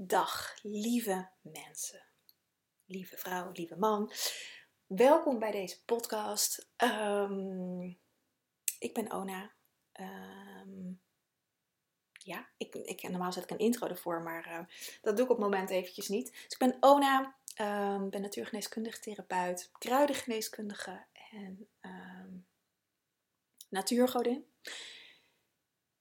Dag, lieve mensen. Lieve vrouw, lieve man. Welkom bij deze podcast. Ehm, ik ben Ona. Ehm, ja, ik, ik, normaal zet ik een intro ervoor, maar uh, dat doe ik op het moment eventjes niet. Dus ik ben Ona, um, ben natuurgeneeskundige therapeut, kruidengeneeskundige en natuurgodin.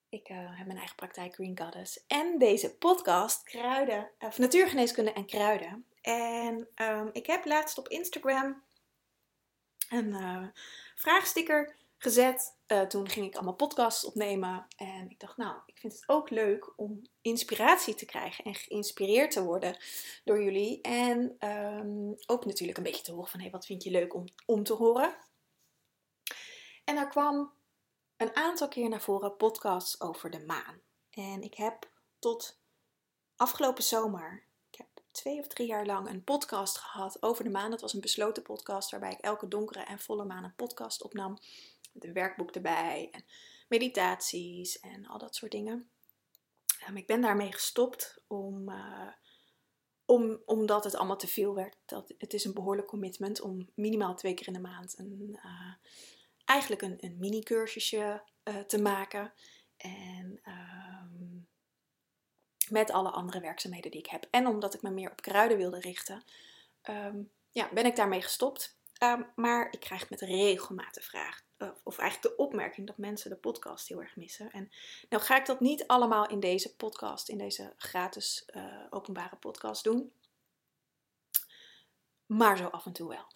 Ik uh, heb mijn eigen praktijk Green Goddess. En deze podcast, kruiden, of natuurgeneeskunde en kruiden. En um, ik heb laatst op Instagram een uh, vraagsticker gezet. Uh, toen ging ik allemaal podcasts opnemen. En ik dacht, nou, ik vind het ook leuk om inspiratie te krijgen en geïnspireerd te worden door jullie. En um, ook natuurlijk een beetje te horen van, hey, wat vind je leuk om, om te horen? En daar kwam een aantal keer naar voren podcasts over de maan. En ik heb tot afgelopen zomer, ik heb twee of drie jaar lang een podcast gehad over de maan. Dat was een besloten podcast waarbij ik elke donkere en volle maan een podcast opnam. Met een werkboek erbij en meditaties en al dat soort dingen. Um, ik ben daarmee gestopt om, uh, om, omdat het allemaal te veel werd. Dat, het is een behoorlijk commitment om minimaal twee keer in de maand een, uh, eigenlijk een, een mini-cursusje uh, te maken. En uh, met alle andere werkzaamheden die ik heb. En omdat ik me meer op kruiden wilde richten, um, ja, ben ik daarmee gestopt. Um, maar ik krijg met regelmaat de vraag, uh, of eigenlijk de opmerking, dat mensen de podcast heel erg missen. En nou ga ik dat niet allemaal in deze podcast, in deze gratis uh, openbare podcast doen. Maar zo af en toe wel.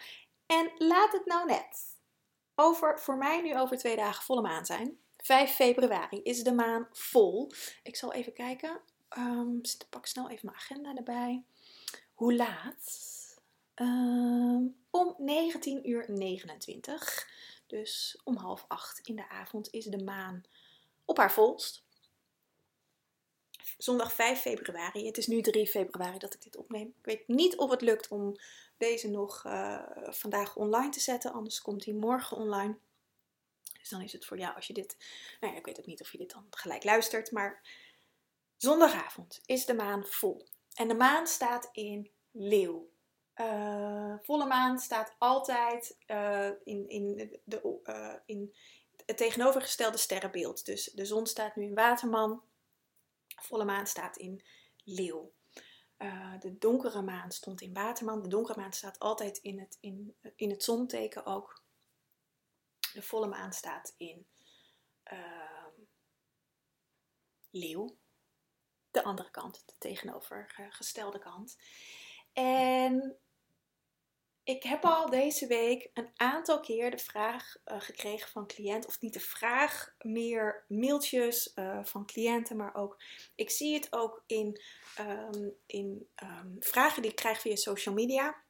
En laat het nou net over, voor mij nu over twee dagen volle maan zijn. 5 februari is de maan vol. Ik zal even kijken. Um, pak snel even mijn agenda erbij. Hoe laat? Um, om 19 uur 29. Dus om half acht in de avond is de maan op haar volst. Zondag 5 februari. Het is nu 3 februari dat ik dit opneem. Ik weet niet of het lukt om deze nog uh, vandaag online te zetten. Anders komt hij morgen online. Dus dan is het voor jou als je dit. Nou ja, ik weet ook niet of je dit dan gelijk luistert. Maar zondagavond is de maan vol. En de maan staat in leeuw. Uh, volle maan staat altijd uh, in, in, de, in het tegenovergestelde sterrenbeeld. Dus de zon staat nu in Waterman. Volle maan staat in leeuw. Uh, de donkere maan stond in Waterman. De donkere maan staat altijd in het, in, in het zonteken ook. De volle maan staat in uh, Leeuw. De andere kant, de tegenovergestelde kant. En ik heb al deze week een aantal keer de vraag uh, gekregen van cliënten, of niet de vraag, meer mailtjes uh, van cliënten, maar ook, ik zie het ook in, um, in um, vragen die ik krijg via social media,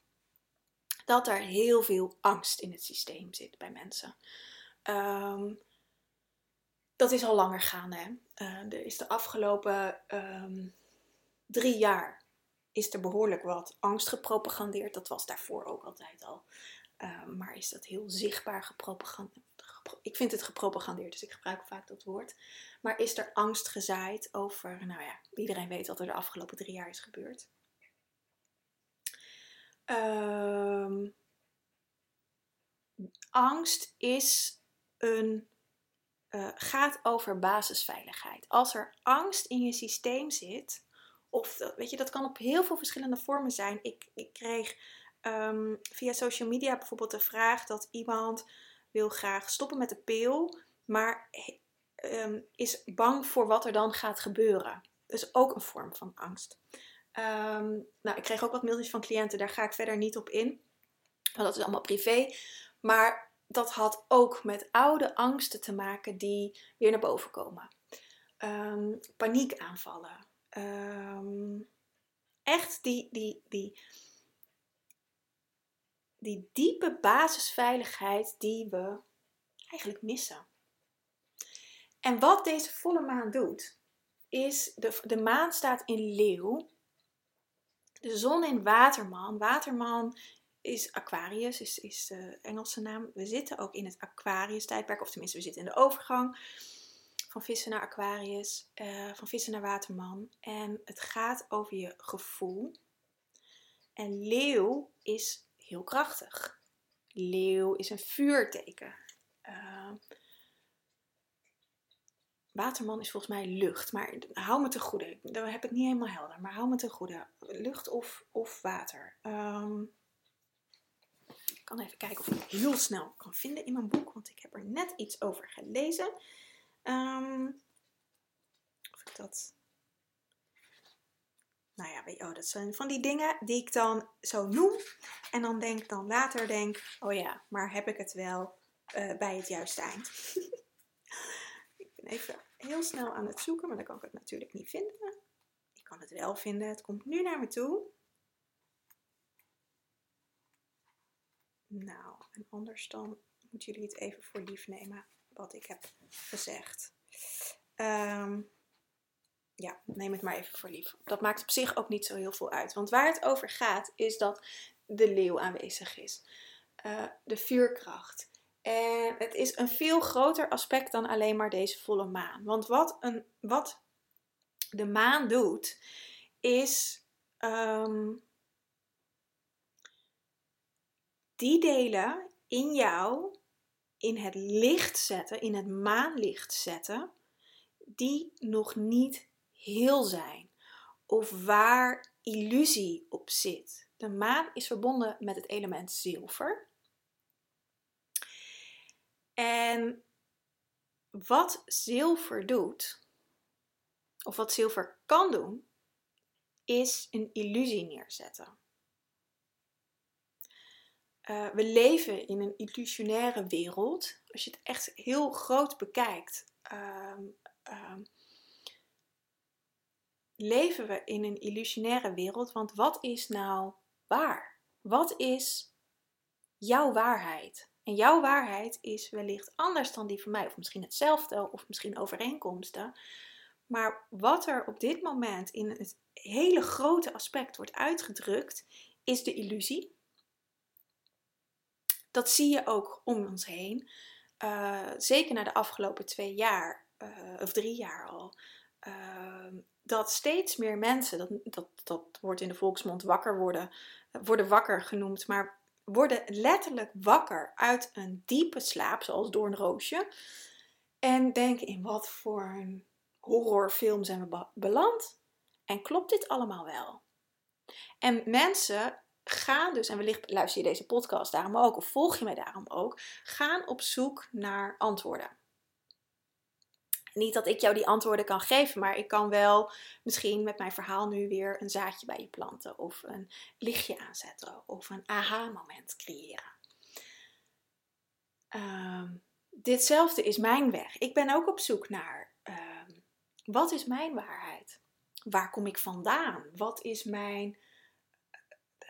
dat er heel veel angst in het systeem zit bij mensen. Um, dat is al langer gaande. Hè? Uh, er is de afgelopen drie jaar is er behoorlijk wat angst gepropagandeerd. Dat was daarvoor ook altijd al. Uh, maar is dat heel zichtbaar gepropagandeerd? Ik vind het gepropagandeerd, dus ik gebruik vaak dat woord. Maar is er angst gezaaid over, nou ja, iedereen weet wat er de afgelopen drie jaar is gebeurd. Um, angst is een, uh, gaat over basisveiligheid. Als er angst in je systeem zit, of weet je, dat kan op heel veel verschillende vormen zijn. Ik, ik kreeg um, via social media bijvoorbeeld de vraag dat iemand wil graag stoppen met de pil, maar um, is bang voor wat er dan gaat gebeuren. Dus ook een vorm van angst. Um, nou, ik kreeg ook wat mailtjes van cliënten, daar ga ik verder niet op in. Want dat is allemaal privé. Maar dat had ook met oude angsten te maken die weer naar boven komen. Um, paniekaanvallen, um, echt die, die, die, die diepe basisveiligheid die we eigenlijk missen. En wat deze volle maan doet, is de, de maan staat in leeuw, de zon in waterman. Waterman is Aquarius, is, is de Engelse naam. We zitten ook in het Aquarius tijdperk, of tenminste we zitten in de overgang van vissen naar Aquarius, uh, van vissen naar Waterman. En het gaat over je gevoel. En leeuw is heel krachtig. Leeuw is een vuurteken. Uh, Waterman is volgens mij lucht, maar hou me te goede. Dat heb ik niet helemaal helder, maar hou me te goede. Lucht of, of water. Um, ik kan even kijken of ik het heel snel kan vinden in mijn boek, want ik heb er net iets over gelezen. Um, of ik dat. Nou ja, oh, dat zijn van die dingen die ik dan zo noem. En dan denk dan later denk, oh ja, maar heb ik het wel uh, bij het juiste eind? ik ben even heel snel aan het zoeken, maar dan kan ik het natuurlijk niet vinden. Ik kan het wel vinden. Het komt nu naar me toe. Nou, en anders dan moeten jullie het even voor lief nemen wat ik heb gezegd. Um, ja, neem het maar even voor lief. Dat maakt op zich ook niet zo heel veel uit. Want waar het over gaat, is dat de leeuw aanwezig is. Uh, de vuurkracht. En het is een veel groter aspect dan alleen maar deze volle maan. Want wat, een, wat de maan doet, is um, die delen in jou in het licht zetten, in het maanlicht zetten, die nog niet heel zijn. Of waar illusie op zit. De maan is verbonden met het element zilver. En wat zilver doet, of wat zilver kan doen, is een illusie neerzetten. Uh, we leven in een illusionaire wereld. Als je het echt heel groot bekijkt, uh, uh, leven we in een illusionaire wereld. Want wat is nou waar? Wat is jouw waarheid? En jouw waarheid is wellicht anders dan die van mij, of misschien hetzelfde, of misschien overeenkomsten. Maar wat er op dit moment in het hele grote aspect wordt uitgedrukt, is de illusie. Dat zie je ook om ons heen. Uh, zeker na de afgelopen twee jaar, uh, of drie jaar al. Uh, dat steeds meer mensen, dat, dat, dat wordt in de volksmond wakker worden, worden wakker genoemd, maar worden letterlijk wakker uit een diepe slaap, zoals door een roosje. En denken in wat voor een horrorfilm zijn we beland? En klopt dit allemaal wel? En mensen gaan dus, en wellicht luister je deze podcast daarom ook, of volg je mij daarom ook, gaan op zoek naar antwoorden. Niet dat ik jou die antwoorden kan geven, maar ik kan wel misschien met mijn verhaal nu weer een zaadje bij je planten, of een lichtje aanzetten, of een aha-moment creëren. Uh, ditzelfde is mijn weg. Ik ben ook op zoek naar uh, wat is mijn waarheid? Waar kom ik vandaan? Wat is mijn.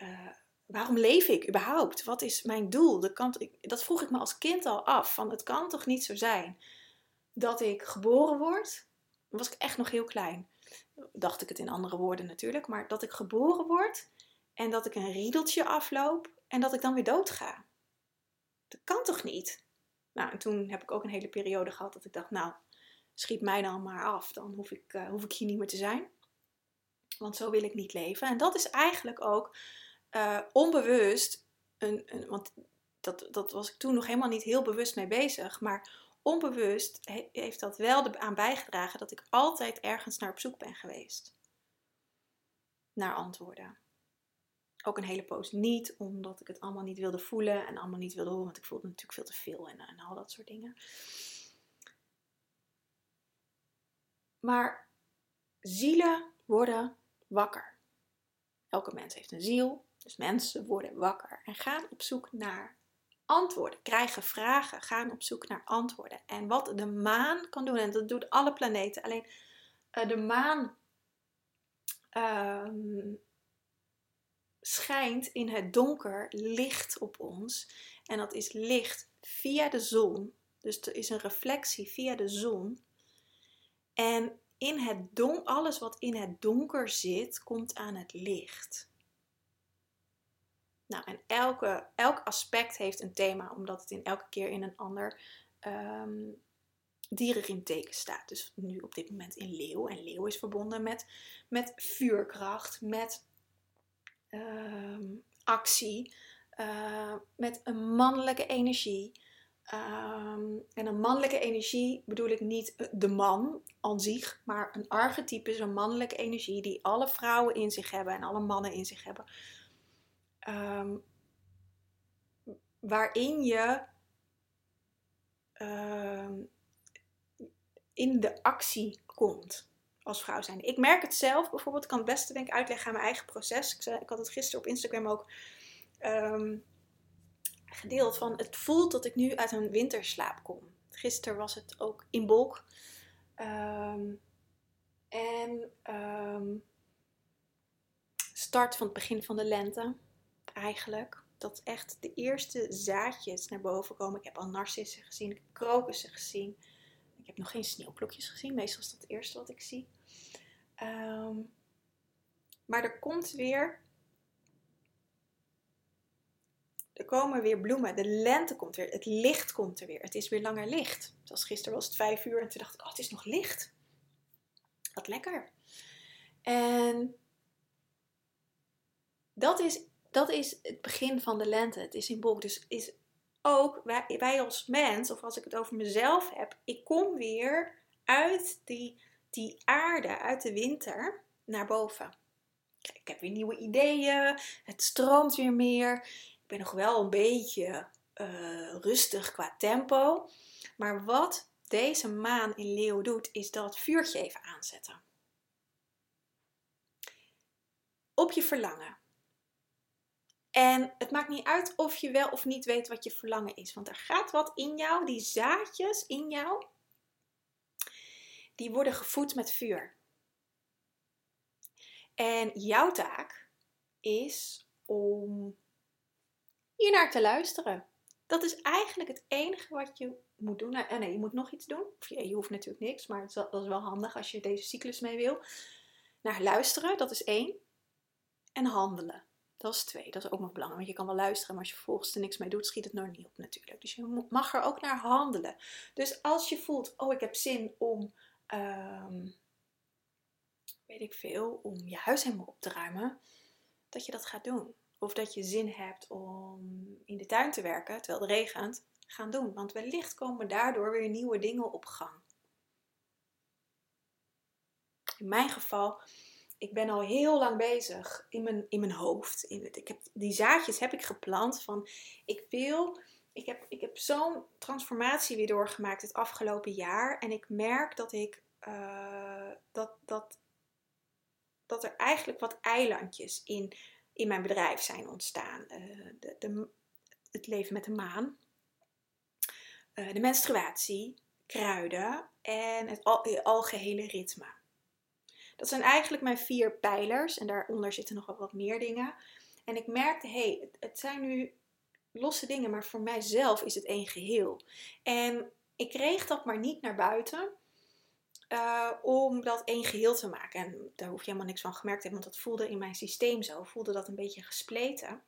Uh, waarom leef ik überhaupt? Wat is mijn doel? Dat, kan, dat vroeg ik me als kind al af. Van het kan toch niet zo zijn dat ik geboren word, was ik echt nog heel klein. Dacht ik het in andere woorden natuurlijk, maar dat ik geboren word en dat ik een riedeltje afloop en dat ik dan weer dood ga. Dat kan toch niet? Nou, en toen heb ik ook een hele periode gehad dat ik dacht, nou, schiet mij dan maar af, dan hoef ik, uh, hoef ik hier niet meer te zijn. Want zo wil ik niet leven. En dat is eigenlijk ook uh, onbewust, een, een, want dat, dat was ik toen nog helemaal niet heel bewust mee bezig, maar onbewust heeft dat wel aan bijgedragen dat ik altijd ergens naar op zoek ben geweest. Naar antwoorden. Ook een hele poos niet, omdat ik het allemaal niet wilde voelen en allemaal niet wilde horen, want ik voelde natuurlijk veel te veel en, en al dat soort dingen. Maar zielen worden wakker. Elke mens heeft een ziel, dus mensen worden wakker en gaan op zoek naar antwoorden, krijgen vragen, gaan op zoek naar antwoorden. En wat de maan kan doen, en dat doet alle planeten, alleen uh, de maan uh, schijnt in het donker licht op ons. En dat is licht via de zon. Dus er is een reflectie via de zon. En in het don alles wat in het donker zit, komt aan het licht. Nou, en elke, elk aspect heeft een thema, omdat het in elke keer in een ander, um, dierenriemteken staat. Dus nu op dit moment in leeuw. En leeuw is verbonden met, met vuurkracht, met ehm, actie, uh, met een mannelijke energie. Ehm, en een mannelijke energie bedoel ik niet de man aan zich, maar een archetype is een mannelijke energie die alle vrouwen in zich hebben en alle mannen in zich hebben. Ehm, waarin je ehm, in de actie komt als vrouw zijn. Ik merk het zelf bijvoorbeeld, ik kan het beste denk ik uitleggen aan mijn eigen proces. Ik, ik had het gisteren op Instagram ook gedeeld van het voelt dat ik nu uit een winterslaap kom. Gisteren was het ook in bulk. En start van het begin van de lente eigenlijk. Dat echt de eerste zaadjes naar boven komen. Ik heb al narcissen gezien, krokussen gezien. Ik heb nog geen sneeuwklokjes gezien. Meestal is dat het eerste wat ik zie. Um, maar er komt weer er komen weer bloemen. De lente komt weer. Het licht komt er weer. Het is weer langer licht. Zoals gisteren was het vijf uur en toen dacht ik, oh, het is nog licht. Wat lekker. En dat is, dat is het begin van de lente. Het is symbool. Dus is ook wij, wij als mens, of als ik het over mezelf heb, ik kom weer uit die, die aarde, uit de winter, naar boven. Ik heb weer nieuwe ideeën. Het stroomt weer meer ben nog wel een beetje uh, rustig qua tempo. Maar wat deze maan in Leeuw doet, is dat vuurtje even aanzetten. Op je verlangen. En het maakt niet uit of je wel of niet weet wat je verlangen is. Want er gaat wat in jou, die zaadjes in jou, die worden gevoed met vuur. En jouw taak is om hier naar te luisteren. Dat is eigenlijk het enige wat je moet doen. Nou, nee, je moet nog iets doen. Je, je hoeft natuurlijk niks, maar dat is wel handig als je deze cyclus mee wil. Naar luisteren, dat is één. En handelen, dat is twee. Dat is ook nog belangrijk, want je kan wel luisteren, maar als je vervolgens er niks mee doet, schiet het nog niet op natuurlijk. Dus je mag er ook naar handelen. Dus als je voelt, oh ik heb zin om, ehm, weet ik veel, om je huis helemaal op te ruimen, dat je dat gaat doen of dat je zin hebt om in de tuin te werken terwijl het regent, gaan doen. Want wellicht komen daardoor weer nieuwe dingen op gang. In mijn geval, ik ben al heel lang bezig in mijn, in mijn hoofd. In het, ik heb, die zaadjes heb ik geplant van ik wil. Ik heb, ik heb zo'n transformatie weer doorgemaakt het afgelopen jaar. En ik merk dat ik uh, dat, dat, dat er eigenlijk wat eilandjes in in mijn bedrijf zijn ontstaan. Uh, de, de, het leven met de maan, uh, de menstruatie, kruiden en het al, algehele ritme. Dat zijn eigenlijk mijn vier pijlers en daaronder zitten nog wel wat meer dingen. En ik merkte, hé, hey, het, zijn nu losse dingen, maar voor mijzelf is het één geheel. En ik kreeg dat maar niet naar buiten. Uh, om dat één geheel te maken. En daar hoef je helemaal niks van gemerkt te hebben, want dat voelde in mijn systeem zo. Voelde dat een beetje gespleten.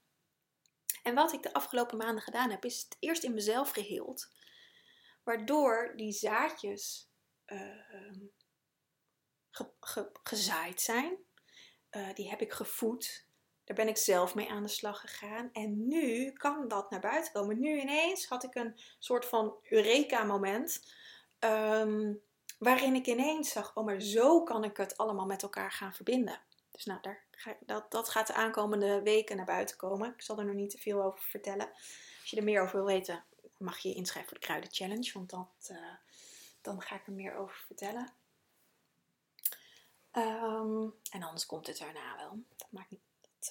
En wat ik de afgelopen maanden gedaan heb, is het eerst in mezelf geheeld. Waardoor die zaadjes uh, ge, ge, gezaaid zijn. Uh, die heb ik gevoed. Daar ben ik zelf mee aan de slag gegaan. En nu kan dat naar buiten komen. Nu ineens had ik een soort van Eureka-moment. Um, waarin ik ineens zag, oh maar zo kan ik het allemaal met elkaar gaan verbinden. Dus nou, daar ga, dat, dat gaat de aankomende weken naar buiten komen. Ik zal er nog niet te veel over vertellen. Als je er meer over wil weten, mag je je inschrijven voor de Kruiden Challenge, want dat, uh, dan ga ik er meer over vertellen. Um, en anders komt het daarna wel. Dat maakt niet,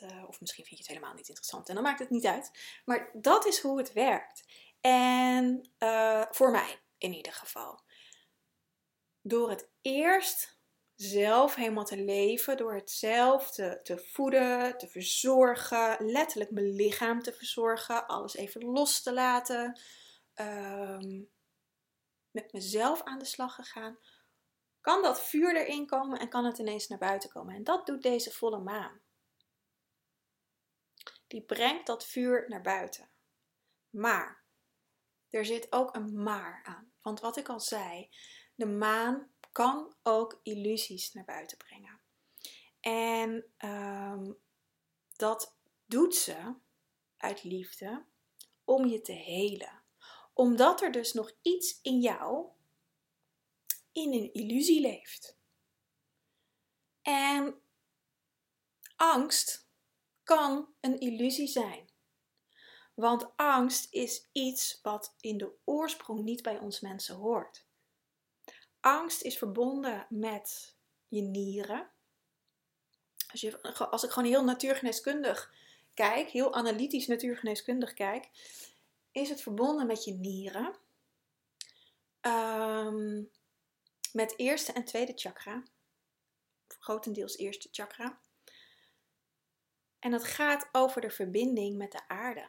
uh, of misschien vind je het helemaal niet interessant en dan maakt het niet uit. Maar dat is hoe het werkt. En uh, voor mij in ieder geval door het eerst zelf helemaal te leven, door het zelf te, te voeden, te verzorgen, letterlijk mijn lichaam te verzorgen, alles even los te laten, ehm, met mezelf aan de slag gegaan, kan dat vuur erin komen en kan het ineens naar buiten komen. En dat doet deze volle maan. Die brengt dat vuur naar buiten. Maar er zit ook een maar aan. Want wat ik al zei, de maan kan ook illusies naar buiten brengen. En ehm, dat doet ze uit liefde om je te helen. Omdat er dus nog iets in jou in een illusie leeft. En angst kan een illusie zijn. Want angst is iets wat in de oorsprong niet bij ons mensen hoort. Angst is verbonden met je nieren. Als, je, als ik gewoon heel natuurgeneeskundig kijk, heel analytisch natuurgeneeskundig kijk, is het verbonden met je nieren. Um, met eerste en tweede chakra. Grotendeels eerste chakra. En dat gaat over de verbinding met de aarde.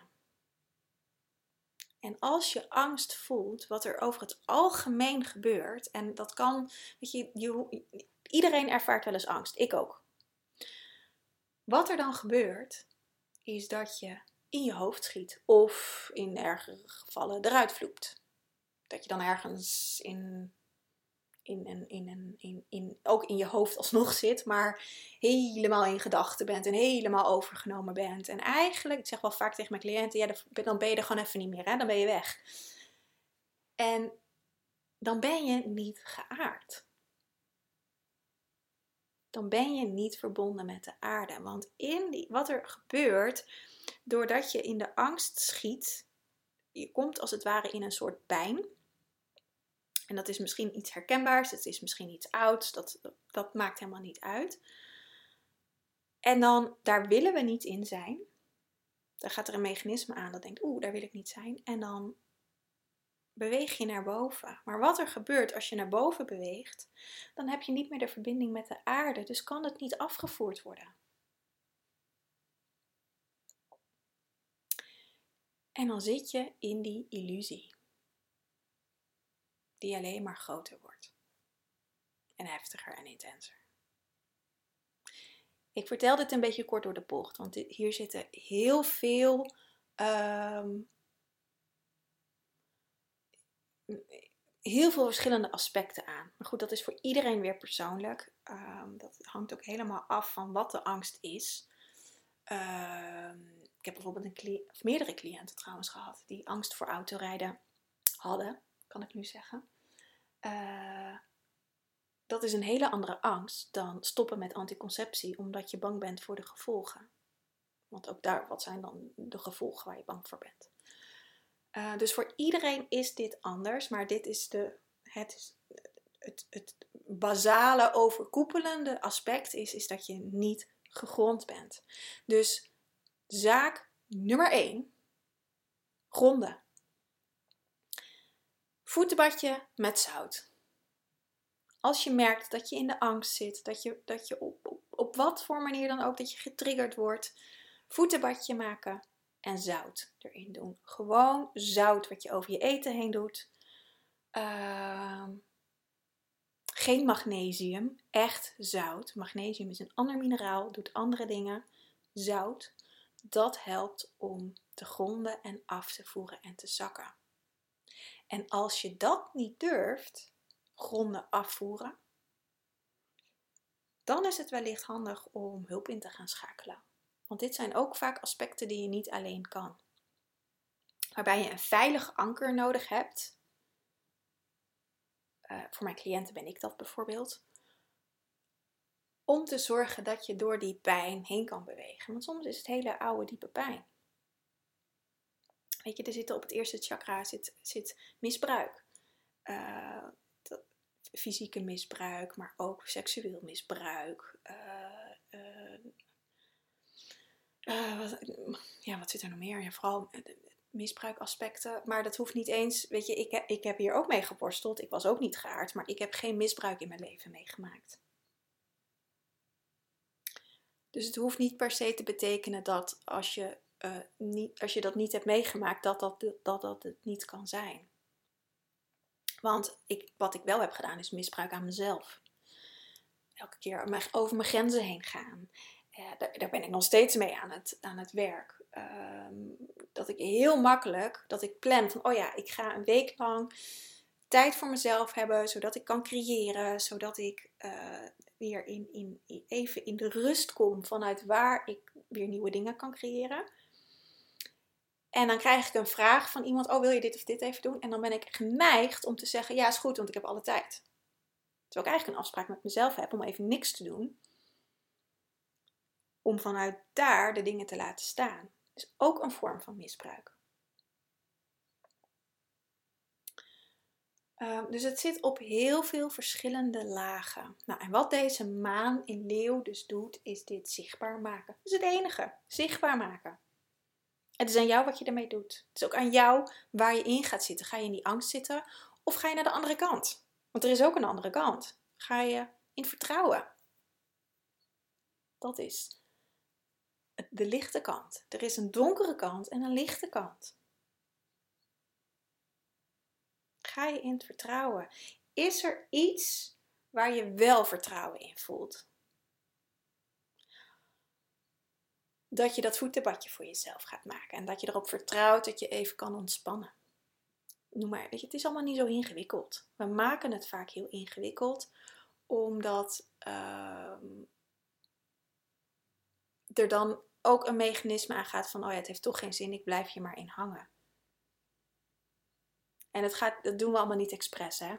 En als je angst voelt, wat er over het algemeen gebeurt, en dat kan, weet je, je, iedereen ervaart wel eens angst, ik ook. Wat er dan gebeurt, is dat je in je hoofd schiet of in ergere gevallen eruit vloept. Dat je dan ergens in in, in, in, in, in, ook in je hoofd alsnog zit, maar helemaal in gedachten bent en helemaal overgenomen bent. En eigenlijk, ik zeg wel vaak tegen mijn cliënten, ja, dan ben je er gewoon even niet meer, hè? dan ben je weg. En dan ben je niet geaard. Dan ben je niet verbonden met de aarde. Want in die, wat er gebeurt, doordat je in de angst schiet, je komt als het ware in een soort pijn. En dat is misschien iets herkenbaars, het is misschien iets ouds, dat, dat maakt helemaal niet uit. En dan, daar willen we niet in zijn. Dan gaat er een mechanisme aan dat denkt, oeh, daar wil ik niet zijn. En dan beweeg je naar boven. Maar wat er gebeurt als je naar boven beweegt, dan heb je niet meer de verbinding met de aarde. Dus kan het niet afgevoerd worden. En dan zit je in die illusie die alleen maar groter wordt. En heftiger en intenser. Ik vertel dit een beetje kort door de bocht, want hier zitten heel veel ehm, heel veel verschillende aspecten aan. Maar goed, dat is voor iedereen weer persoonlijk. Um, dat hangt ook helemaal af van wat de angst is. Ehm, ik heb bijvoorbeeld een meerdere cliënten trouwens gehad die angst voor autorijden hadden, kan ik nu zeggen. Uh, dat is een hele andere angst dan stoppen met anticonceptie omdat je bang bent voor de gevolgen. Want ook daar, wat zijn dan de gevolgen waar je bang voor bent? Uh, dus voor iedereen is dit anders, maar dit is de, het, het, het basale overkoepelende aspect is, is dat je niet gegrond bent. Dus zaak nummer 1, gronden. Voetenbadje met zout. Als je merkt dat je in de angst zit, dat je, dat je op, op, wat voor manier dan ook, dat je getriggerd wordt, voetenbadje maken en zout erin doen. Gewoon zout wat je over je eten heen doet. Uh, geen magnesium, echt zout. Magnesium is een ander mineraal, doet andere dingen. Zout, dat helpt om te gronden en af te voeren en te zakken. En als je dat niet durft, gronden afvoeren, dan is het wellicht handig om hulp in te gaan schakelen. Want dit zijn ook vaak aspecten die je niet alleen kan. Waarbij je een veilig anker nodig hebt. Uh, voor mijn cliënten ben ik dat bijvoorbeeld. Om te zorgen dat je door die pijn heen kan bewegen. Want soms is het hele oude diepe pijn. Weet je, er zit op het eerste chakra zit, zit misbruik. Uh, fysieke misbruik, maar ook seksueel misbruik. Uh, wat, ja, wat zit er nog meer? Ja, vooral misbruikaspecten. Maar dat hoeft niet eens. Weet je, ik, ik heb hier ook mee geworsteld. Ik was ook niet geaard, maar ik heb geen misbruik in mijn leven meegemaakt. Dus het hoeft niet per se te betekenen dat als je uh, niet, als je dat niet hebt meegemaakt, dat dat, dat dat het niet kan zijn. Want ik, wat ik wel heb gedaan is misbruik aan mezelf. Elke keer over mijn grenzen heen gaan. Uh, daar, ben ik nog steeds mee aan het, aan het werk. Uh, dat ik heel makkelijk, dat ik plan van, oh ja, ik ga een week lang tijd voor mezelf hebben, zodat ik kan creëren, zodat ik uh, weer in, in, even in de rust kom vanuit waar ik weer nieuwe dingen kan creëren. En dan krijg ik een vraag van iemand: Oh, wil je dit of dit even doen? En dan ben ik geneigd om te zeggen: Ja, is goed, want ik heb alle tijd. Terwijl ik eigenlijk een afspraak met mezelf heb om even niks te doen. Om vanuit daar de dingen te laten staan. Dus ook een vorm van misbruik. Ehm, dus het zit op heel veel verschillende lagen. Nou, en wat deze maan in leeuw dus doet, is dit zichtbaar maken. Dat is het enige. Zichtbaar maken. Het is aan jou wat je ermee doet. Het is ook aan jou waar je in gaat zitten. Ga je in die angst zitten of ga je naar de andere kant? Want er is ook een andere kant. Ga je in vertrouwen? Dat is de lichte kant. Er is een donkere kant en een lichte kant. Ga je in het vertrouwen? Is er iets waar je wel vertrouwen in voelt? Dat je dat voetenbadje voor jezelf gaat maken en dat je erop vertrouwt dat je even kan ontspannen. Noem maar, het is allemaal niet zo ingewikkeld. We maken het vaak heel ingewikkeld omdat uh, er dan ook een mechanisme aangaat van, oh ja, het heeft toch geen zin, ik blijf hier maar in hangen. En het gaat, dat doen we allemaal niet expres, hè.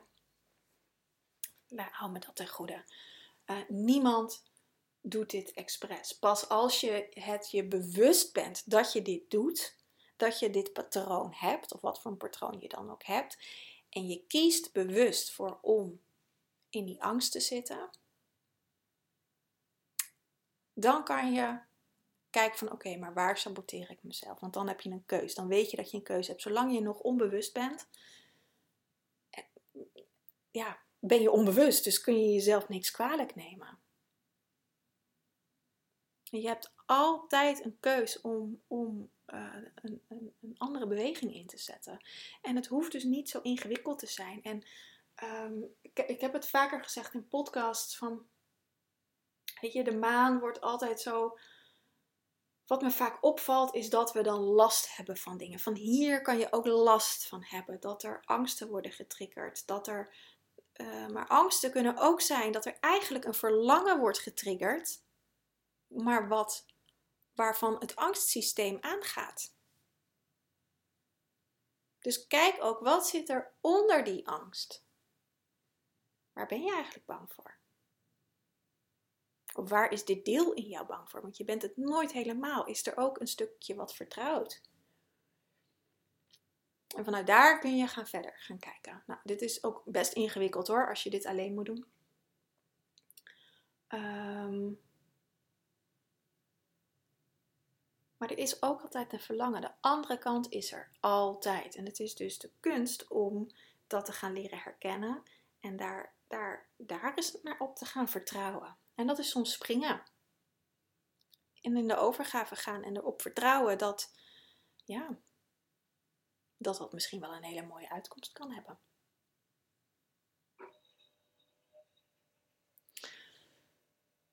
Nou, hou me dat ten goede. Uh, niemand doet dit expres. Pas als je het je bewust bent dat je dit doet, dat je dit patroon hebt, of wat voor een patroon je dan ook hebt, en je kiest bewust voor om in die angst te zitten, dan kan je kijken van oké, maar waar saboteer ik mezelf? Want dan heb je een keus. Dan weet je dat je een keuze hebt. Zolang je nog onbewust bent, eh, ja, ben je onbewust. Dus kun je jezelf niks kwalijk nemen. Je hebt altijd een keus om, om uh, een, een, andere beweging in te zetten. En het hoeft dus niet zo ingewikkeld te zijn. En um, ik, ik, heb het vaker gezegd in podcasts van, weet je, de maan wordt altijd zo wat me vaak opvalt is dat we dan last hebben van dingen. Van hier kan je ook last van hebben. Dat er angsten worden getriggerd. Dat er, uh, maar angsten kunnen ook zijn dat er eigenlijk een verlangen wordt getriggerd. Maar wat, waarvan het angstsysteem aangaat. Dus kijk ook wat zit er onder die angst. Waar ben je eigenlijk bang voor? Of waar is dit deel in jou bang voor? Want je bent het nooit helemaal. Is er ook een stukje wat vertrouwt? En vanuit daar kun je gaan verder gaan kijken. Nou, dit is ook best ingewikkeld hoor, als je dit alleen moet doen. Ehm, maar er is ook altijd een verlangen. De andere kant is er altijd. En het is dus de kunst om dat te gaan leren herkennen. En daar, daar, daar is het naar op te gaan vertrouwen. En dat is soms springen. En in de overgave gaan en erop vertrouwen dat, ja, dat dat misschien wel een hele mooie uitkomst kan hebben.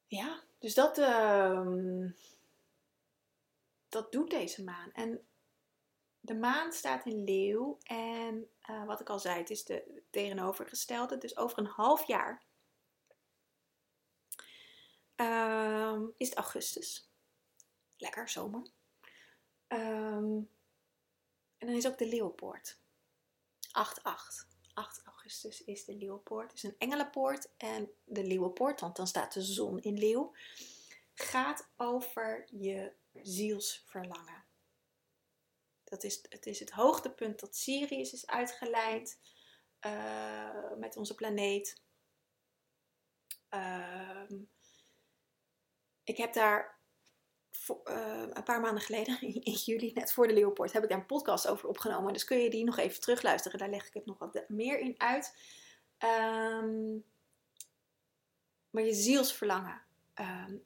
Ja, dus dat, uh, dat doet deze maan. En de maan staat in leeuw en uh, wat ik al zei, het is de tegenovergestelde. Dus over een half jaar Ehm, is het augustus. Lekker, zomer. Ehm, en dan is ook de Leeuwpoort. 8-8. 8 augustus is de Leeuwpoort. Het is een engelenpoort. En de Leeuwpoort, want dan staat de zon in Leeuw, gaat over je zielsverlangen. Dat is, het is het hoogtepunt dat Sirius is uitgelijnd uh, met onze planeet. Uh, ik heb daar uh, een paar maanden geleden, in juli, net voor de Leeuwpoort, heb ik daar een podcast over opgenomen. Dus kun je die nog even terugluisteren. Daar leg ik het nog wat meer in uit. Um, maar je zielsverlangen. Um,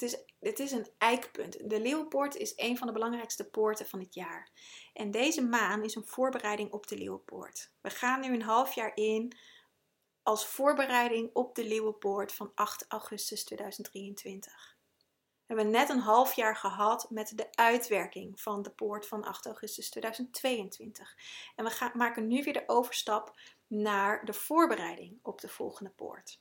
het is, is een eikpunt. De Leeuwpoort is een van de belangrijkste poorten van het jaar. En deze maan is een voorbereiding op de Leeuwpoort. We gaan nu een half jaar in als voorbereiding op de Leeuwenpoort van 8 augustus 2023. hebben net een half jaar gehad met de uitwerking van de poort van 8 augustus 2022. En we gaan, maken nu weer de overstap naar de voorbereiding op de volgende poort.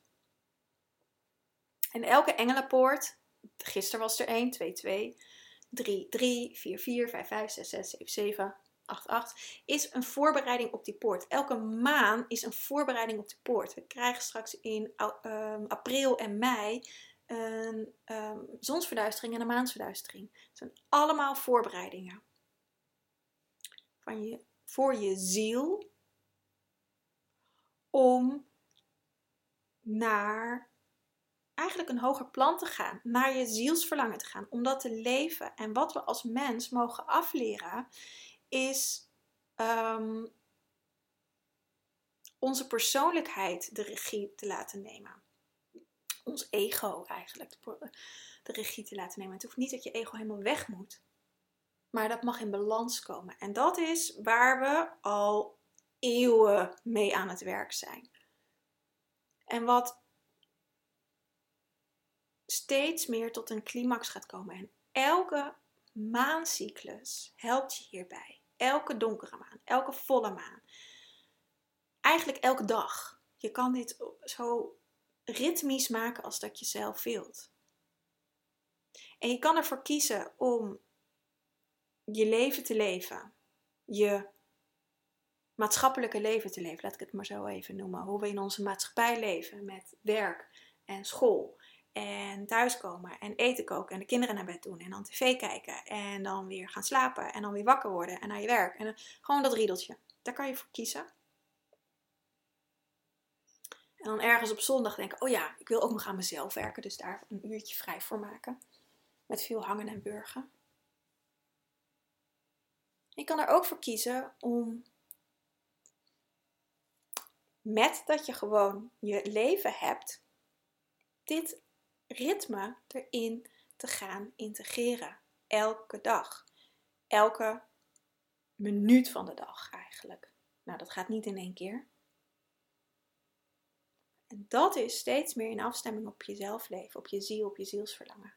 En elke engelenpoort, gisteren was er 1, 2, 2, 3, 3, 4, 4, 5, 5, 6, 6, 7, 7, 8, 8, is een voorbereiding op die poort. Elke maan is een voorbereiding op die poort. We krijgen straks in um, april en mei een um, zonsverduistering en een maansverduistering. Het zijn allemaal voorbereidingen. Van je, voor je ziel om naar eigenlijk een hoger plan te gaan, naar je zielsverlangen te gaan, om dat te leven. En wat we als mens mogen afleren, is um, onze persoonlijkheid de regie te laten nemen. Ons ego eigenlijk de regie te laten nemen. Het hoeft niet dat je ego helemaal weg moet, maar dat mag in balans komen. En dat is waar we al eeuwen mee aan het werk zijn. En wat steeds meer tot een climax gaat komen. En elke maancyclus helpt je hierbij. Elke donkere maan, elke volle maan. Eigenlijk elke dag. Je kan dit zo ritmisch maken als dat je zelf wilt. En je kan ervoor kiezen om je leven te leven. Je maatschappelijke leven te leven, laat ik het maar zo even noemen. Hoe we in onze maatschappij leven met werk en school en thuiskomen en eten koken en de kinderen naar bed doen en dan tv kijken en dan weer gaan slapen en dan weer wakker worden en naar je werk. En gewoon dat riedeltje. Daar kan je voor kiezen. En dan ergens op zondag denken, oh ja, ik wil ook nog aan mezelf werken, dus daar een uurtje vrij voor maken. Met veel hangen en burgen. Je kan er ook voor kiezen om met dat je gewoon je leven hebt, dit ritme erin te gaan integreren. Elke dag. Elke minuut van de dag eigenlijk. Nou, dat gaat niet in één keer. En dat is steeds meer in afstemming op jezelf leven, op je ziel, op je zielsverlangen.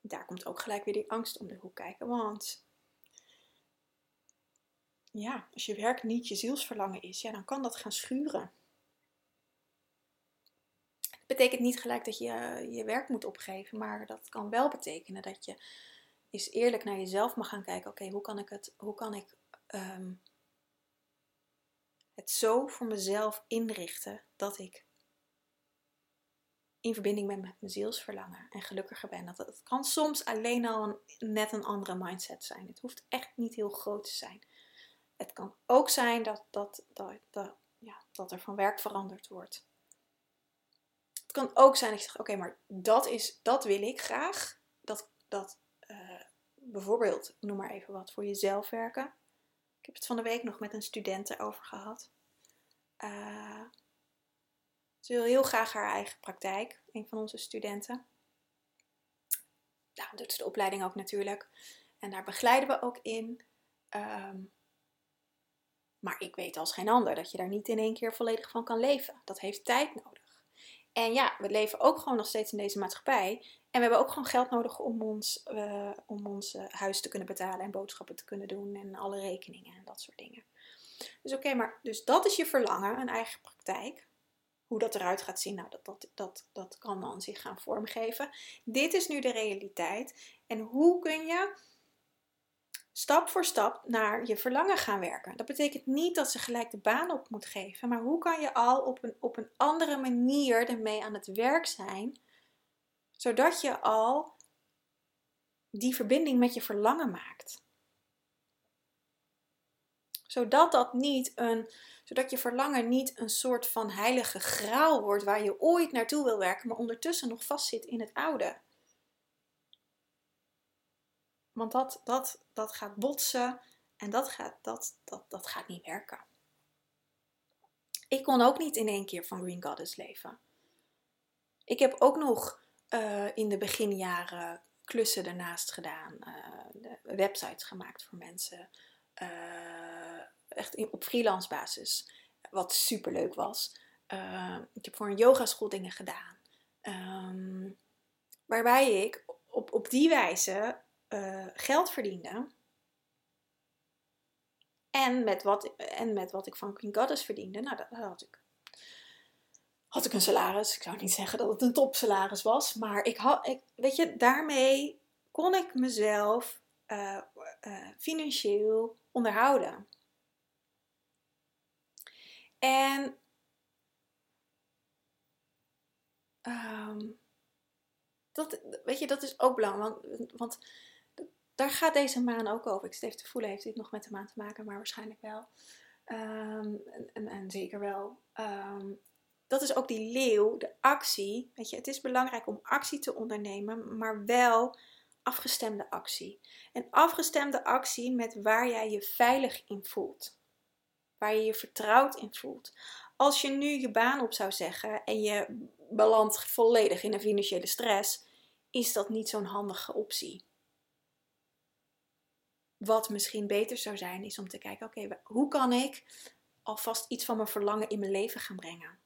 Daar komt ook gelijk weer die angst om de hoek kijken, want ja, als je werk niet je zielsverlangen is, ja, dan kan dat gaan schuren betekent niet gelijk dat je je werk moet opgeven, maar dat kan wel betekenen dat je eens eerlijk naar jezelf mag gaan kijken. Oké, hoe kan ik het, hoe kan ik um, het zo voor mezelf inrichten dat ik in verbinding ben met mijn zielsverlangen en gelukkiger ben. Dat het kan soms alleen al net een andere mindset zijn. Het hoeft echt niet heel groot te zijn. Het kan ook zijn dat, dat, dat, dat, ja, dat er van werk veranderd wordt kan ook zijn dat je zegt, oké, maar dat, is, dat wil ik graag. Dat, dat uh, bijvoorbeeld, noem maar even wat, voor jezelf werken. Ik heb het van de week nog met een student over gehad. Uh, ze wil heel graag haar eigen praktijk, een van onze studenten. Nou, dat is de opleiding ook natuurlijk. En daar begeleiden we ook in. Um, maar ik weet als geen ander dat je daar niet in één keer volledig van kan leven. Dat heeft tijd nodig. En ja, we leven ook gewoon nog steeds in deze maatschappij. En we hebben ook gewoon geld nodig om ons, uh, om ons uh, huis te kunnen betalen en boodschappen te kunnen doen en alle rekeningen en dat soort dingen. Dus oké, maar dus dat is je verlangen, een eigen praktijk. Hoe dat eruit gaat zien, nou, dat, dat, dat, dat kan dan zich gaan vormgeven. Dit is nu de realiteit. En hoe kun je stap voor stap naar je verlangen gaan werken. Dat betekent niet dat ze gelijk de baan op moet geven, maar hoe kan je al op een, op een andere manier ermee aan het werk zijn, zodat je al die verbinding met je verlangen maakt. Zodat dat niet een, zodat je verlangen niet een soort van heilige graal wordt waar je ooit naartoe wil werken, maar ondertussen nog vastzit in het oude. Want dat, dat, dat gaat botsen en dat gaat, dat, dat, dat gaat niet werken. Ik kon ook niet in één keer van Green Goddess leven. Ik heb ook nog uh, in de beginjaren klussen ernaast gedaan. Uh, websites gemaakt voor mensen. Uh, echt op freelance basis. Wat super leuk was. ik heb voor een yogaschool dingen gedaan. Um, waarbij ik op, op die wijze uh, geld verdiende. En met, wat, en met wat ik van Queen Goddess verdiende, nou, dat, had ik had ik een salaris. Ik zou niet zeggen dat het een topsalaris was, maar ik had, ik, weet je, daarmee kon ik mezelf uh, uh, financieel onderhouden. En um, dat, weet je, dat is ook belangrijk, want, want daar gaat deze maan ook over. Ik even te voelen, heeft dit nog met de maan te maken, maar waarschijnlijk wel. Um, en, en, zeker wel. Um, dat is ook die leeuw, de actie. Weet je, het is belangrijk om actie te ondernemen, maar wel afgestemde actie. En afgestemde actie met waar jij je veilig in voelt. Waar je je vertrouwd in voelt. Als je nu je baan op zou zeggen en je belandt volledig in een financiële stress, is dat niet zo'n handige optie. Wat misschien beter zou zijn, is om te kijken: oké, hoe kan ik alvast iets van mijn verlangen in mijn leven gaan brengen?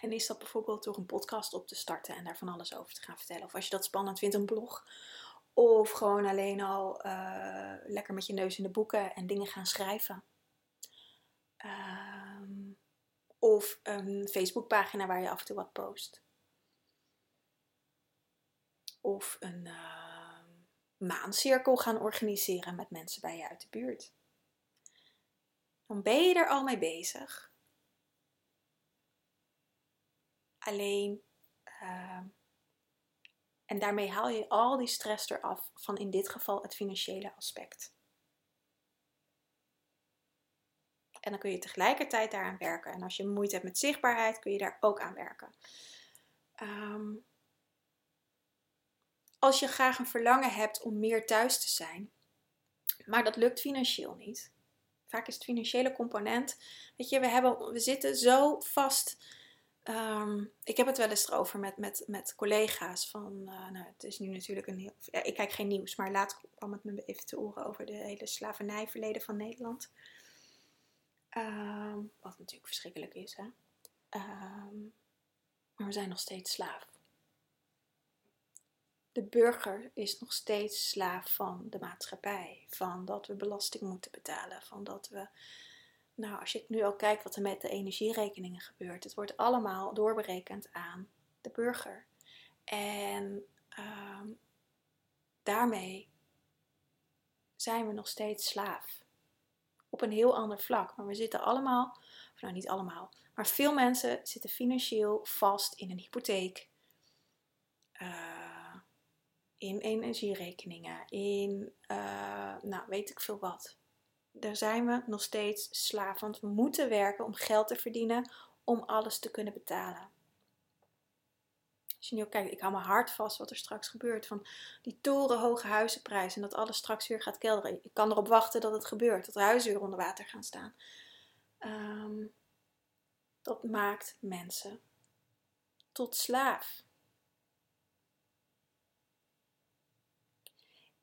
En is dat bijvoorbeeld door een podcast op te starten en daar van alles over te gaan vertellen? Of als je dat spannend vindt, een blog. Of gewoon alleen al uh, lekker met je neus in de boeken en dingen gaan schrijven. Um, of een Facebookpagina waar je af en toe wat post. Of een uh, maancirkel gaan organiseren met mensen bij je uit de buurt. Dan ben je er al mee bezig. Alleen, uh, en daarmee haal je al die stress eraf van in dit geval het financiële aspect. En dan kun je tegelijkertijd daaraan werken. En als je moeite hebt met zichtbaarheid, kun je daar ook aan werken. Um, als je graag een verlangen hebt om meer thuis te zijn, maar dat lukt financieel niet. Vaak is het financiële component. Weet je, we, hebben, we zitten zo vast Ehm, ik heb het wel eens erover met, met, met collega's. Van, uh, nou, het is nu natuurlijk een heel. ik kijk geen nieuws, maar laat kwam het me even te oren over de hele slavernijverleden van Nederland. Um, wat natuurlijk verschrikkelijk is, hè? Um, maar we zijn nog steeds slaaf. De burger is nog steeds slaaf van de maatschappij. Van dat we belasting moeten betalen. Van dat we nou, als je nu al kijkt wat er met de energierekeningen gebeurt, het wordt allemaal doorberekend aan de burger. En ehm, daarmee zijn we nog steeds slaaf. Op een heel ander vlak. Maar we zitten allemaal, of nou niet allemaal, maar veel mensen zitten financieel vast in een hypotheek. Uh, in energierekeningen, in, uh, nou weet ik veel wat daar zijn we nog steeds slaaf. Want we moeten werken om geld te verdienen om alles te kunnen betalen. Als je nu ook kijkt, ik hou mijn hart vast wat er straks gebeurt. Van die torenhoge huizenprijs en dat alles straks weer gaat kelderen. Ik kan erop wachten dat het gebeurt, dat huizen weer onder water gaan staan. Ehm, dat maakt mensen tot slaaf.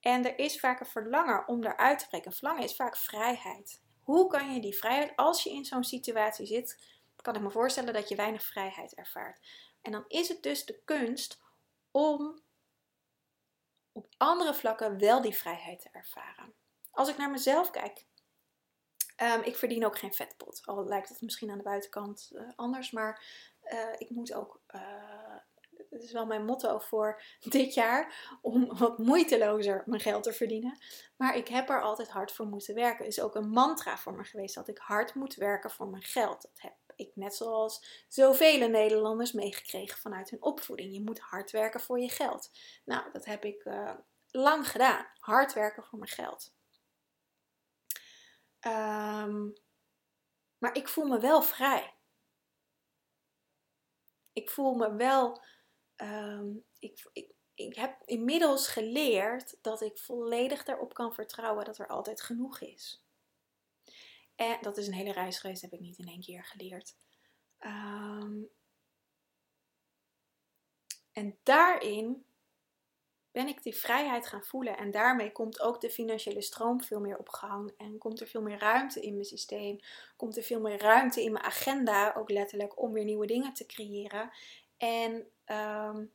En er is vaak een verlangen om eruit te breken. Verlangen is vaak vrijheid. Hoe kan je die vrijheid, als je in zo'n situatie zit, kan ik me voorstellen dat je weinig vrijheid ervaart. En dan is het dus de kunst om op andere vlakken wel die vrijheid te ervaren. Als ik naar mezelf kijk, um, ik verdien ook geen vetpot. Al lijkt het misschien aan de buitenkant uh, anders, maar uh, ik moet ook uh, het is wel mijn motto voor dit jaar, om wat moeitelozer mijn geld te verdienen. Maar ik heb er altijd hard voor moeten werken. is ook een mantra voor me geweest dat ik hard moet werken voor mijn geld. Dat heb ik net zoals zoveel Nederlanders meegekregen vanuit hun opvoeding. Je moet hard werken voor je geld. Nou, dat heb ik uh, lang gedaan. Hard werken voor mijn geld. Um, maar ik voel me wel vrij. Ik voel me wel um, ik, ik, ik heb inmiddels geleerd dat ik volledig daarop kan vertrouwen dat er altijd genoeg is. En dat is een hele reis geweest, heb ik niet in één keer geleerd. Um, en daarin ben ik die vrijheid gaan voelen. En daarmee komt ook de financiële stroom veel meer op gang. En komt er veel meer ruimte in mijn systeem. Komt er veel meer ruimte in mijn agenda, ook letterlijk, om weer nieuwe dingen te creëren. En um,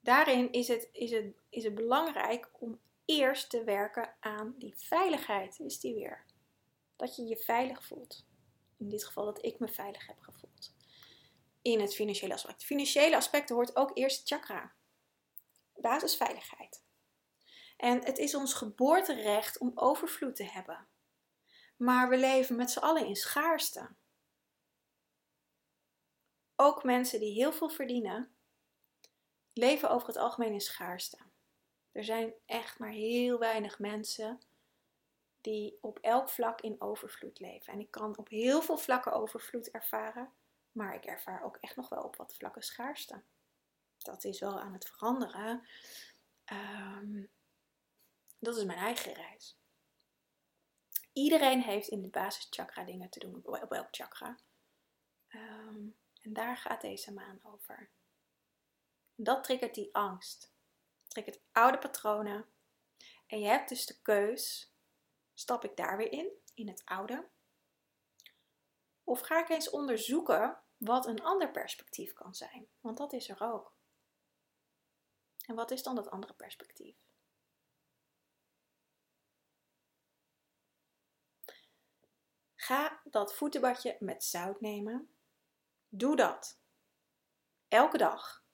daarin is het, is, het, is het belangrijk om eerst te werken aan die veiligheid. Is die weer? Dat je je veilig voelt. In dit geval dat ik me veilig heb gevoeld. In het financiële aspect. Financiële aspecten hoort ook eerst chakra. Basisveiligheid. En het is ons geboorterecht om overvloed te hebben. Maar we leven met z'n allen in schaarste. Ook mensen die heel veel verdienen, leven over het algemeen in schaarste. Er zijn echt maar heel weinig mensen die op elk vlak in overvloed leven. En ik kan op heel veel vlakken overvloed ervaren, maar ik ervaar ook echt nog wel op wat vlakken schaarste. Dat is wel aan het veranderen. Um, dat is mijn eigen reis. Iedereen heeft in de basischakra dingen te doen op, elk chakra. Ehm, en daar gaat deze maan over. dat triggert die angst. Triggert oude patronen. En je hebt dus de keus: stap ik daar weer in, in het oude? Of ga ik eens onderzoeken wat een ander perspectief kan zijn? Want dat is er ook. En wat is dan dat andere perspectief? Ga dat voetenbadje met zout nemen. Doe dat. Elke dag.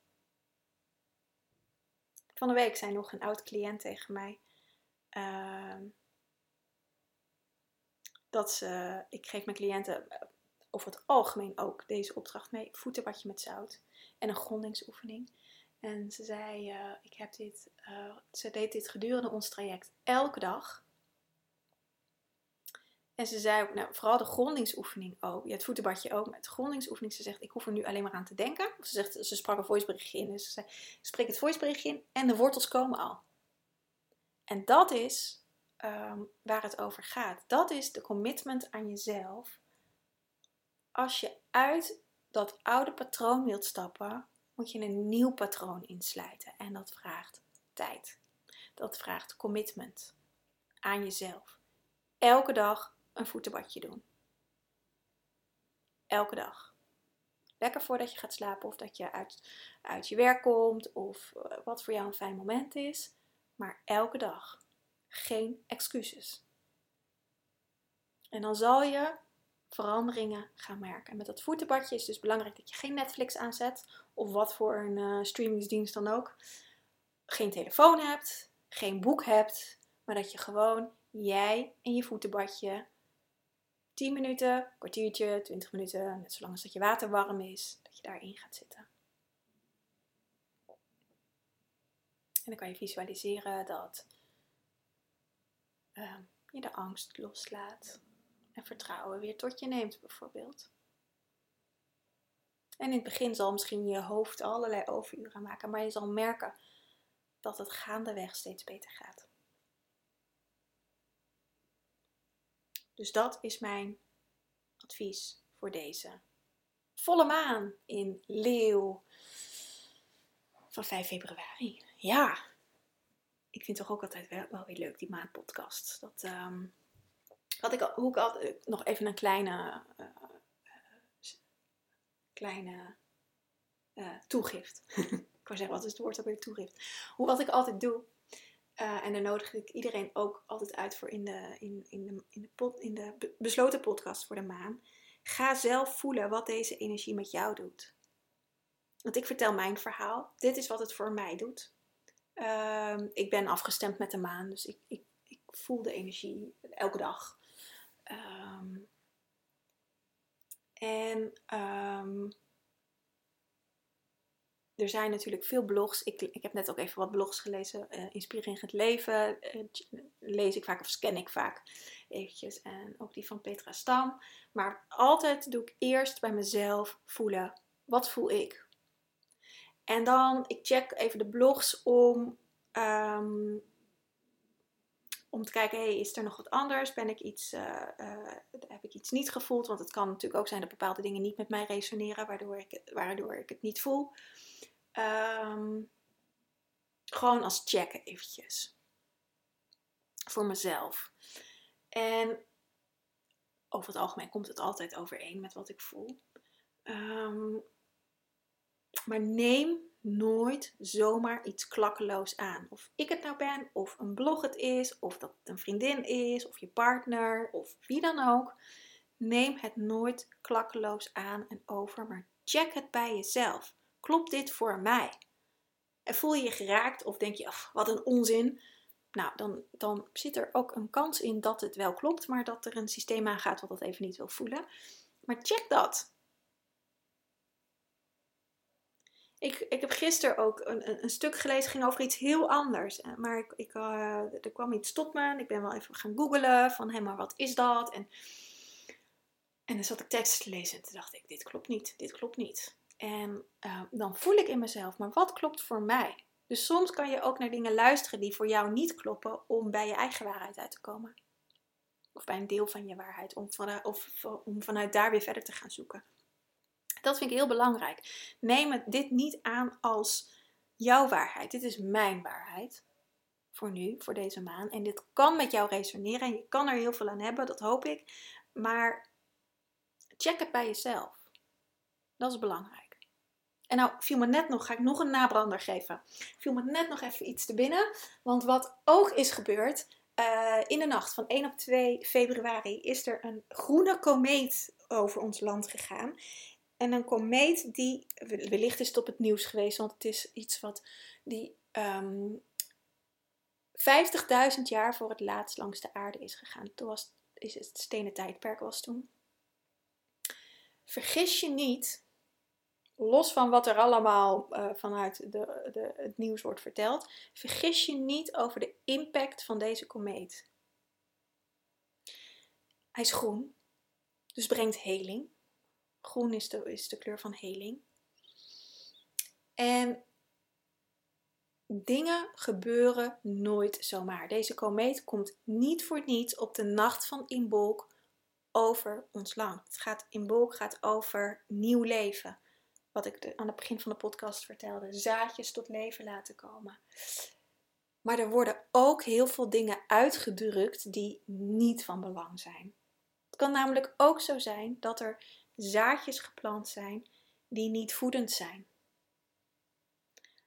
Van de week zei nog een oud cliënt tegen mij. Uh, dat ze, ik geef mijn cliënten eh, over het algemeen ook deze opdracht mee: voetenbadje met zout en een grondingsoefening. En ze zei: uh, ik heb dit, uh, ze deed dit gedurende ons traject elke dag. En ze zei ook, nou, vooral de grondingsoefening ook. Ja, het voetenbadje ook. Met de grondingsoefening, ze zegt, ik hoef er nu alleen maar aan te denken. Ze, zegt, ze sprak een voiceberichtje in. Dus ze zei, spreek het voiceberichtje in en de wortels komen al. En dat is ehm, waar het over gaat. Dat is de commitment aan jezelf. Als je uit dat oude patroon wilt stappen, moet je een nieuw patroon insluiten. En dat vraagt tijd. Dat vraagt commitment aan jezelf. Elke dag een voetenbadje doen. Elke dag. Lekker voordat je gaat slapen of dat je uit, uit je werk komt of eh, wat voor jou een fijn moment is. Maar elke dag. Geen excuses. En dan zal je veranderingen gaan merken. En met dat voetenbadje is het dus belangrijk dat je geen Netflix aanzet of wat voor een uh, streamingsdienst dan ook. Geen telefoon hebt, geen boek hebt, maar dat je gewoon jij en je voetenbadje 10 minuten, kwartiertje, 20 minuten, net zolang als dat je water warm is, dat je daarin gaat zitten. En dan kan je visualiseren dat uh, je de angst loslaat en vertrouwen weer tot je neemt, bijvoorbeeld. En in het begin zal misschien je hoofd allerlei overuren maken, maar je zal merken dat het gaandeweg steeds beter gaat. Dus dat is mijn advies voor deze volle maan in Leeuw van 5 februari. Ja, ik vind toch ook altijd wel, weer leuk, die maandpodcast. Dat um, had ik, hoe ik altijd, nog even een kleine, uh, kleine uh, toegift. ik wou zeggen, wat is het woord ook weer toegift? Hoe wat ik altijd doe, uh, en daar nodig ik iedereen ook altijd uit voor in de, in, in de, in de, in de besloten podcast voor de maan. Ga zelf voelen wat deze energie met jou doet. Want ik vertel mijn verhaal. Dit is wat het voor mij doet. Uh, ik ben afgestemd met de maan, dus ik, ik, ik voel de energie elke dag. Um, en um, er zijn natuurlijk veel blogs. Ik, ik heb net ook even wat blogs gelezen. Uh, Inspirerend het leven uh, lees ik vaak of scan ik vaak eventjes. En ook die van Petra Stam. Maar altijd doe ik eerst bij mezelf voelen. Wat voel ik? En dan, ik check even de blogs om, um, om te kijken, hey, is er nog wat anders? Ben ik iets, uh, heb ik iets niet gevoeld? Want het kan natuurlijk ook zijn dat bepaalde dingen niet met mij resoneren, waardoor ik, waardoor ik het niet voel. Um, gewoon als checken eventjes. Voor mezelf. En over het algemeen komt het altijd overeen met wat ik voel. Um, maar neem nooit zomaar iets klakkeloos aan. Of ik het nou ben, of een blog het is, of dat het een vriendin is, of je partner, of wie dan ook. Neem het nooit klakkeloos aan en over, maar check het bij jezelf. Klopt dit voor mij? En voel je je geraakt of denk je, wat een onzin. Nou, dan, dan zit er ook een kans in dat het wel klopt, maar dat er een systeem aangaat wat dat even niet wil voelen. Maar check dat. Ik, ik heb gisteren ook een, een, stuk gelezen, ging over iets heel anders. Eh, maar ik, ik, uh, er kwam iets tot me en ik ben wel even gaan googlen van, hé, maar wat is dat? En, en dan zat ik tekst te lezen en dacht ik, dit klopt niet, dit klopt niet. En uh, dan voel ik in mezelf, maar wat klopt voor mij? Dus soms kan je ook naar dingen luisteren die voor jou niet kloppen om bij je eigen waarheid uit te komen. Of bij een deel van je waarheid, of, om vanuit daar weer verder te gaan zoeken. Dat vind ik heel belangrijk. Neem dit niet aan als jouw waarheid. Dit is mijn waarheid. Voor nu, voor deze maand. En dit kan met jou resoneren. En je kan er heel veel aan hebben, dat hoop ik. Maar check het bij jezelf. Dat is belangrijk. En nou viel me net nog, ga ik nog een nabrander geven. Viel me net nog even iets te binnen. Want wat ook is gebeurd, uh, in de nacht van 1 op 2 februari is er een groene komeet over ons land gegaan. En een komeet die, wellicht is het op het nieuws geweest, want het is iets wat die um, ehm, 50.000 jaar voor het laatst langs de aarde is gegaan. Toen was is het stenen tijdperk was toen. Vergis je niet, los van wat er allemaal uh, vanuit de, de, het nieuws wordt verteld, vergis je niet over de impact van deze komeet. Hij is groen, dus brengt heling. Groen is de, is de kleur van heling. En dingen gebeuren nooit zomaar. Deze komeet komt niet voor niets op de nacht van Imbolc over ons land. Het gaat Imbolc gaat over nieuw leven. Wat ik aan het begin van de podcast vertelde. Zaadjes tot leven laten komen. Maar er worden ook heel veel dingen uitgedrukt die niet van belang zijn. Het kan namelijk ook zo zijn dat er zaadjes geplant zijn die niet voedend zijn.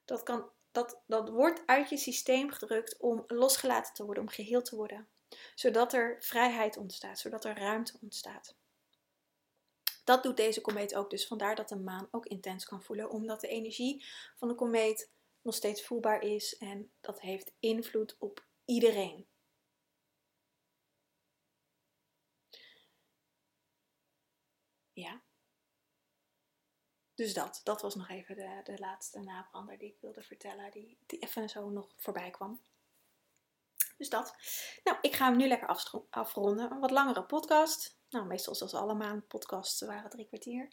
Dat, kan, dat, dat wordt uit je systeem gedrukt om losgelaten te worden, om geheeld te worden. Zodat er vrijheid ontstaat, zodat er ruimte ontstaat. Dat doet deze komeet ook, dus vandaar dat de maan ook intens kan voelen, omdat de energie van de komeet nog steeds voelbaar is en dat heeft invloed op iedereen. Ja. Dus dat, dat was nog even de, de laatste nabrander die ik wilde vertellen, die, die even zo nog voorbij kwam. Dus dat. Nou, ik ga hem nu lekker afronden. Een wat langere podcast. Nou, meestal zoals alle maandpodcasts waren drie kwartier.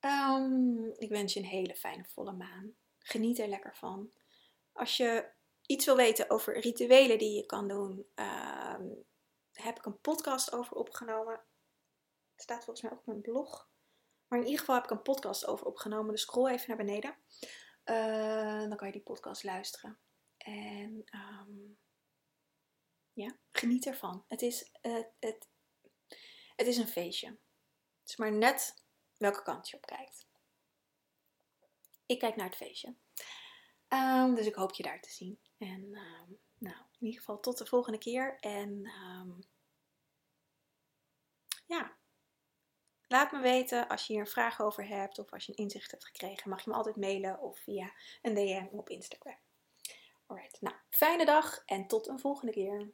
Um, ik wens je een hele fijne volle maan. Geniet er lekker van. Als je iets wil weten over rituelen die je kan doen, um, heb ik een podcast over opgenomen. Het staat volgens mij ook op mijn blog. Maar in ieder geval heb ik een podcast over opgenomen. Dus scroll even naar beneden. Uh, dan kan je die podcast luisteren. En um, ja, geniet ervan. Het is, het, het is een feestje. Het is maar net welke kant je op kijkt. Ik kijk naar het feestje. Um, dus ik hoop je daar te zien. En um, nou, in ieder geval tot de volgende keer. En ja, Laat me weten als je hier een vraag over hebt of als je een inzicht hebt gekregen. Mag je me altijd mailen of via een DM op Instagram. Alright, nou, fijne dag en tot een volgende keer.